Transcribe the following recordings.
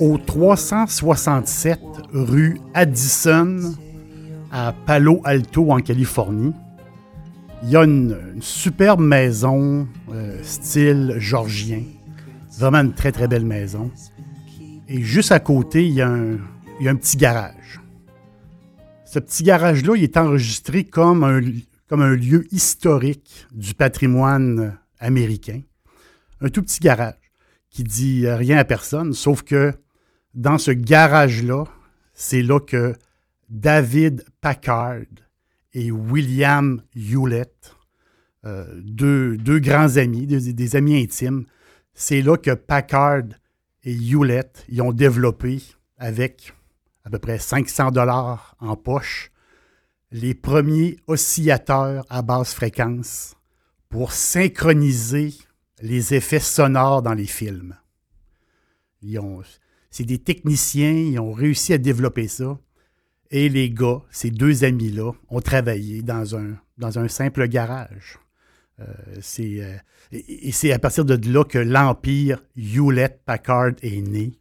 Au 367 rue Addison à Palo Alto en Californie. Il y a une, superbe maison euh, style georgien. Vraiment une très très belle maison. Et juste à côté, il y a un, il y a un petit garage. Ce petit garage-là, il est enregistré comme un, comme un lieu historique du patrimoine américain. Un tout petit garage qui dit rien à personne, sauf que dans ce garage-là, c'est là que David Packard et William Hewlett, euh, deux, grands amis, des, amis intimes, c'est là que Packard et Hewlett y ont développé avec à peu près 500 dollars en poche les premiers oscillateurs à basse fréquence pour synchroniser les effets sonores dans les films. Ils ont, c'est des techniciens, ils ont réussi à développer ça. Et les gars, ces deux amis-là, ont travaillé dans un, simple garage. Euh, euh, et, c'est à partir de là que l'empire Hewlett Packard est né,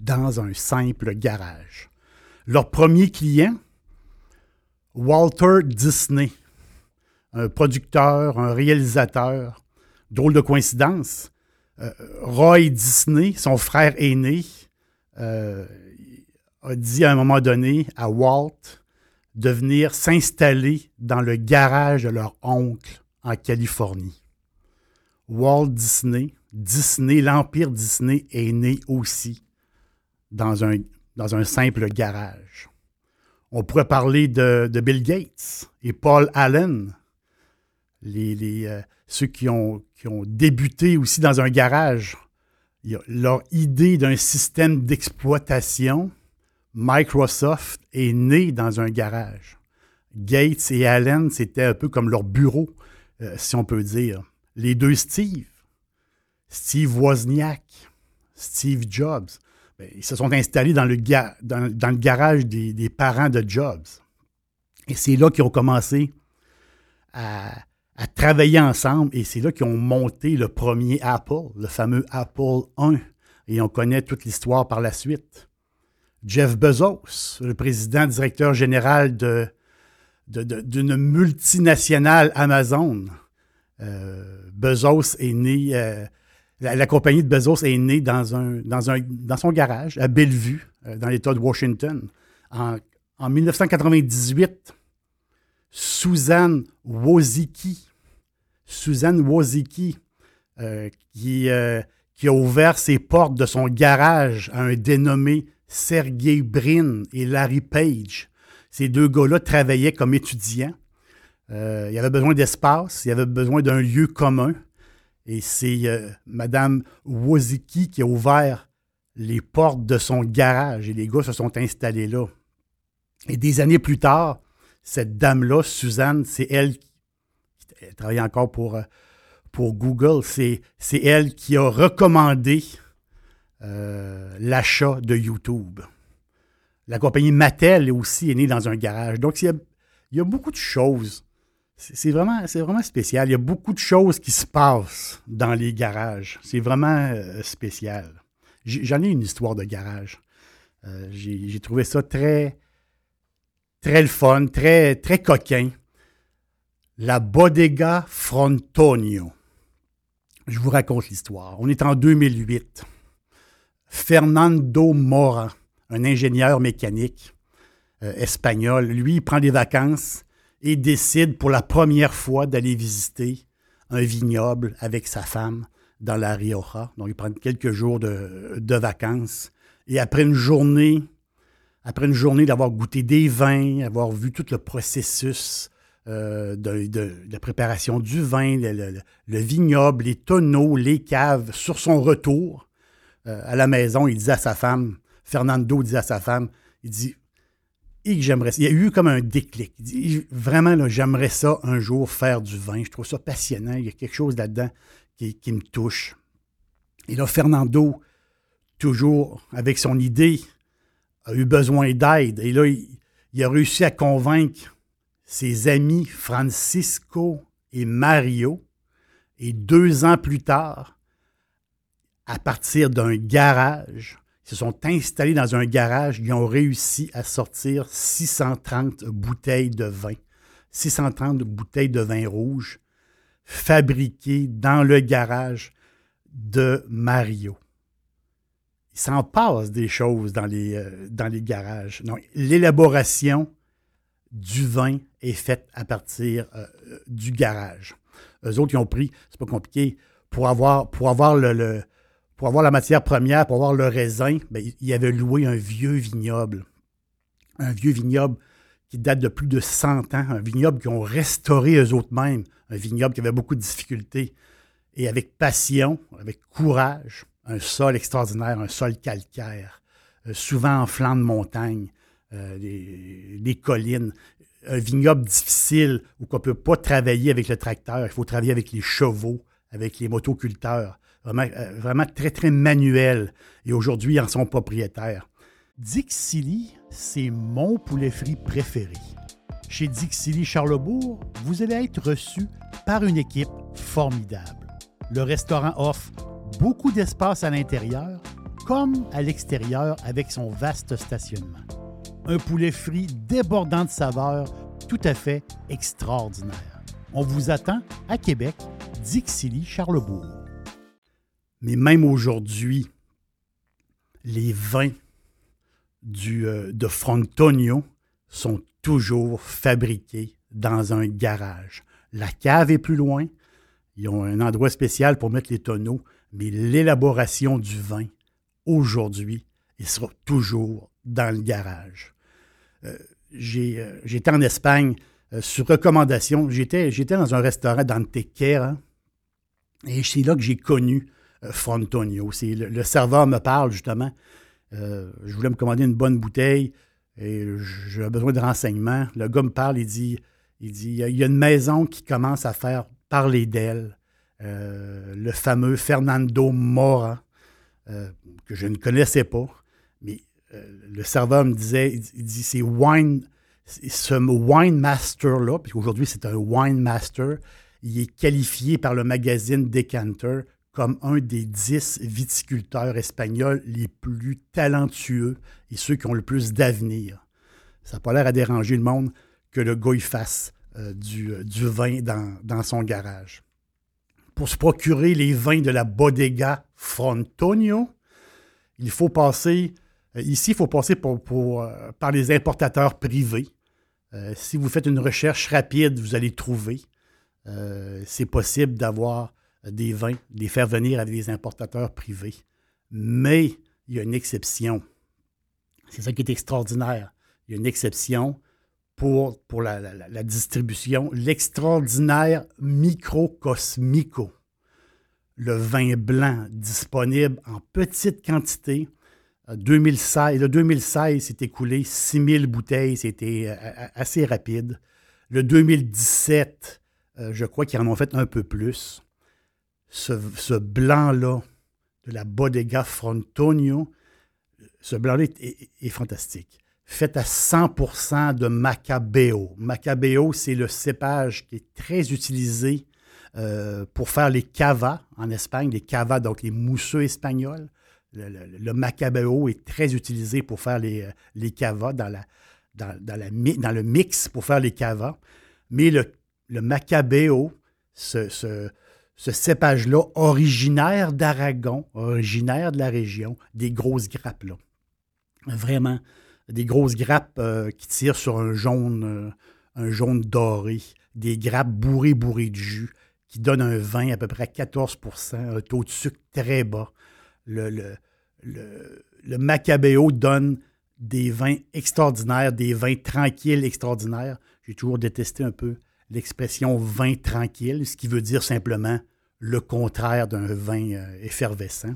dans un simple garage. Leur premier client, Walter Disney, un producteur, un réalisateur. Drôle de coïncidence. Euh, Roy Disney, son frère aîné, euh, a dit à un moment donné à Walt de venir s'installer dans le garage de leur oncle en Californie. Walt Disney, Disney, l'empire Disney est né aussi dans un, simple garage. On pourrait parler de, Bill Gates et Paul Allen, les, euh, ceux qui ont, qui ont débuté aussi dans un garage. Leur idée d'un système d'exploitation, Microsoft, est née dans un garage. Gates et Allen, c'était un peu comme leur bureau, euh, si on peut dire. Les deux Steve, Steve Wozniak, Steve Jobs, ben, ils se sont installés dans le, dans, le garage des, des, parents de Jobs. Et c'est là qu'ils ont commencé à, à travailler ensemble et c'est là qu'ils ont monté le premier Apple, le fameux Apple 1. Et on connaît toute l'histoire par la suite. Jeff Bezos, le président directeur général de, d'une multinationale Amazon. Euh, Bezos est né, euh, la, compagnie de Bezos est née dans, un, dans, un, dans son garage à Bellevue, euh, dans l'État de Washington. En, en 1998, Suzanne Wozicki, Suzanne Wozicki, euh, qui, euh, qui a ouvert ses portes de son garage à un dénommé Sergey Brin et Larry Page. Ces deux gars-là travaillaient comme étudiants. Euh, il y avait besoin d'espace, il y avait besoin d'un lieu commun. Et c'est Madame Wozicki qui a ouvert les portes de son garage et les gars se sont installés là. Et des années plus tard, cette dame-là, Suzanne, c'est elle qui travaille encore pour, euh, Google. C'est elle qui a recommandé euh, l'achat de YouTube. La compagnie Mattel aussi est née dans un garage. Donc, il y a, beaucoup de choses. C'est vraiment, vraiment spécial. Il y a beaucoup de choses qui se passent dans les garages. C'est vraiment euh, spécial. J'en ai une histoire de garage. J'ai trouvé ça très, très le fun, très, très coquin. La Bodega Frontonio. Je vous raconte l'histoire. On est en 2008. Fernando Mora, un ingénieur mécanique euh, espagnol. Lui, prend des vacances et décide pour la première fois d'aller visiter un vignoble avec sa femme dans la Rioja. Donc, il prend quelques jours de, vacances. Et après une journée, après une journée d'avoir goûté des vins, avoir vu tout le processus euh, de, la préparation du vin, le, vignoble, les tonneaux, les caves, sur son retour euh, à la maison, il dit à sa femme, Fernando dit à sa femme, il dit et j'aimerais Il y a eu comme un déclic. Il dit, vraiment, j'aimerais ça un jour faire du vin. Je trouve ça passionnant. Il y a quelque chose là-dedans qui, me touche. Et là, Fernando, toujours avec son idée, a eu besoin d'aide. Et là, il, a réussi à convaincre ses amis Francisco et Mario. Et deux ans plus tard, à partir d'un garage, ils se sont installés dans un garage. Ils ont réussi à sortir 630 bouteilles de vin. 630 bouteilles de vin rouge fabriquées dans le garage de Mario. Il s'en passe des choses dans les, euh, dans garages. L'élaboration du vin est faite à partir euh, du garage. Eux autres, ils ont pris, c'est pas compliqué, pour avoir, pour avoir le pour avoir la matière première, pour avoir le raisin, bien, il avait loué un vieux vignoble. Un vieux vignoble qui date de plus de 100 ans, un vignoble qu'ils ont restauré eux autres mêmes, un vignoble qui avait beaucoup de difficultés. Et avec passion, avec courage, un sol extraordinaire, un sol calcaire, euh, souvent en flanc de montagne, euh, des, collines, un vignoble difficile où on ne peut pas travailler avec le tracteur, il faut travailler avec les chevaux, avec les motoculteurs. Euh, vraiment, très, très manuel. Et aujourd'hui, ils en sont propriétaires. Dixili, c'est mon poulet frit préféré. Chez Dixili Charlebourg, vous allez être reçu par une équipe formidable. Le restaurant offre beaucoup d'espace à l'intérieur comme à l'extérieur avec son vaste stationnement. Un poulet frit débordant de saveurs tout à fait extraordinaire. On vous attend à Québec, Dixilly, Charlebourg. Mais même aujourd'hui, les vins euh, de Frontonio sont toujours fabriqués dans un garage. La cave est plus loin. Ils ont un endroit spécial pour mettre les tonneaux, mais l'élaboration du vin, aujourd'hui, il sera toujours dans le garage. Euh, euh, j'étais en Espagne sur recommandation. J'étais dans un restaurant dans Tequera et c'est là que j'ai connu euh, Frontonio. Le, serveur me parle justement. Euh, je voulais me commander une bonne bouteille et j'ai besoin de renseignements. Le gars me parle, il dit, il y a une maison qui commence à faire parler d'elle. Euh, le fameux Fernando Mora, que je ne connaissais pas, le serveur me disait, il, dit, c'est wine, ce wine master-là, puisqu'aujourd'hui c'est un wine master, il est qualifié par le magazine Decanter comme un des dix viticulteurs espagnols les plus talentueux et ceux qui ont le plus d'avenir. Ça n'a pas l'air à déranger le monde que le gars fasse euh, du, euh, du, vin dans, son garage. Pour se procurer les vins de la Bodega Frontonio, il faut passer, euh, ici, il faut passer pour, par les importateurs privés. si vous faites une recherche rapide, vous allez trouver. c'est possible d'avoir des vins, les faire venir avec des importateurs privés. Mais il y a une exception. C'est ça qui est extraordinaire. Il y a une exception pour, pour la, distribution, l'extraordinaire Microcosmico. Le vin blanc disponible en petite quantité. 2016, le 2016 s'est écoulé 6000 bouteilles, c'était euh, assez rapide. Le 2017, euh, je crois qu'ils en ont fait un peu plus ce, blanc-là de la Bodega Frontonio, ce blanc-là est, fantastique. Fait à 100% de Macabeo. Macabeo, c'est le cépage qui est très utilisé euh, pour faire les cavas en Espagne, les cavas, donc les mousseux espagnols. Le, Macabeo est très utilisé pour faire les, les cavas dans, le mix pour faire les cavas. Mais le, le ce, cépage-là, originaire d'Aragon, originaire de la région, des grosses grappes là. Vraiment, des grosses grappes euh, qui tirent sur un jaune, euh, un jaune doré, des grappes bourrées, bourrées de jus, qui donnent un vin à peu près 14% un taux de sucre très bas. Le, le, donne des vins extraordinaires, des vins tranquilles extraordinaires. J'ai toujours détesté un peu l'expression vin tranquille, ce qui veut dire simplement le contraire d'un vin euh, effervescent.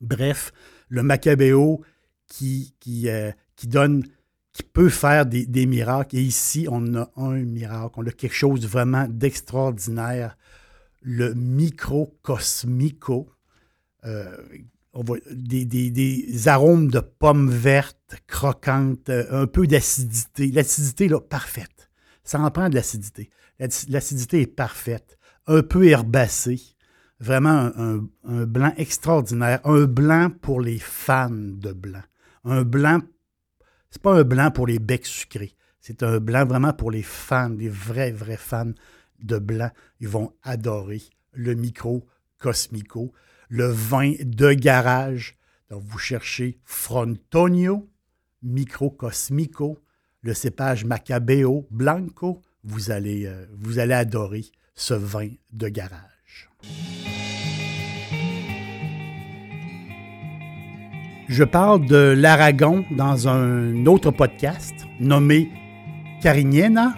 Bref, le Macabeo qui, euh, qui donne, qui peut faire des, miracles. Et ici, on a un miracle, on a quelque chose vraiment d'extraordinaire. Le micro-cosmico. Euh, des, arômes de pommes vertes, croquantes, un peu d'acidité. L'acidité, là, parfaite. Ça en prend de l'acidité. L'acidité est parfaite, un peu herbacée. Vraiment un, un, blanc extraordinaire. Un blanc pour les fans de blanc. Un blanc, c'est pas un blanc pour les becs sucrés. C'est un blanc vraiment pour les fans, les vrais, vrais fans de blanc. Ils vont adorer le micro Cosmico, le vin de garage. Donc, vous cherchez Frontonio, Micro Cosmico, le cépage Macabeo Blanco. Vous allez, euh, vous allez adorer ce vin de garage. Je parle de l'Aragon dans un autre podcast nommé Carignena,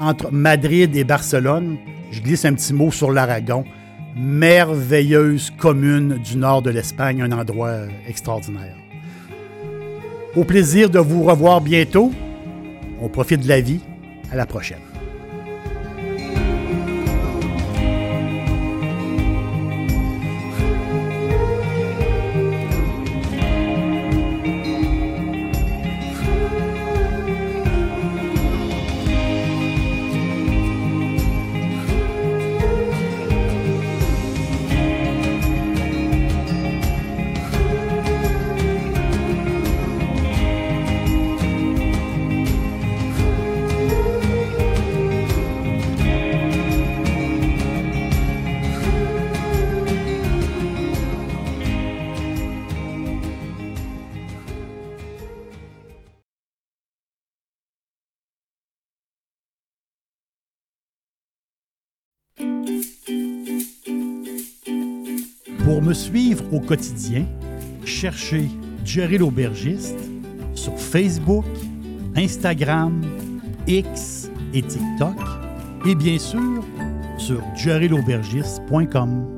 entre Madrid et Barcelone. Je glisse un petit mot sur l'Aragon. Merveilleuse commune du nord de l'Espagne, un endroit extraordinaire. Au plaisir de vous revoir bientôt. On profite de la vie. À la prochaine. Me suivre au quotidien, cherchez Jerry l'aubergiste sur Facebook, Instagram, X et TikTok et bien sûr sur jerrylaubergiste.com.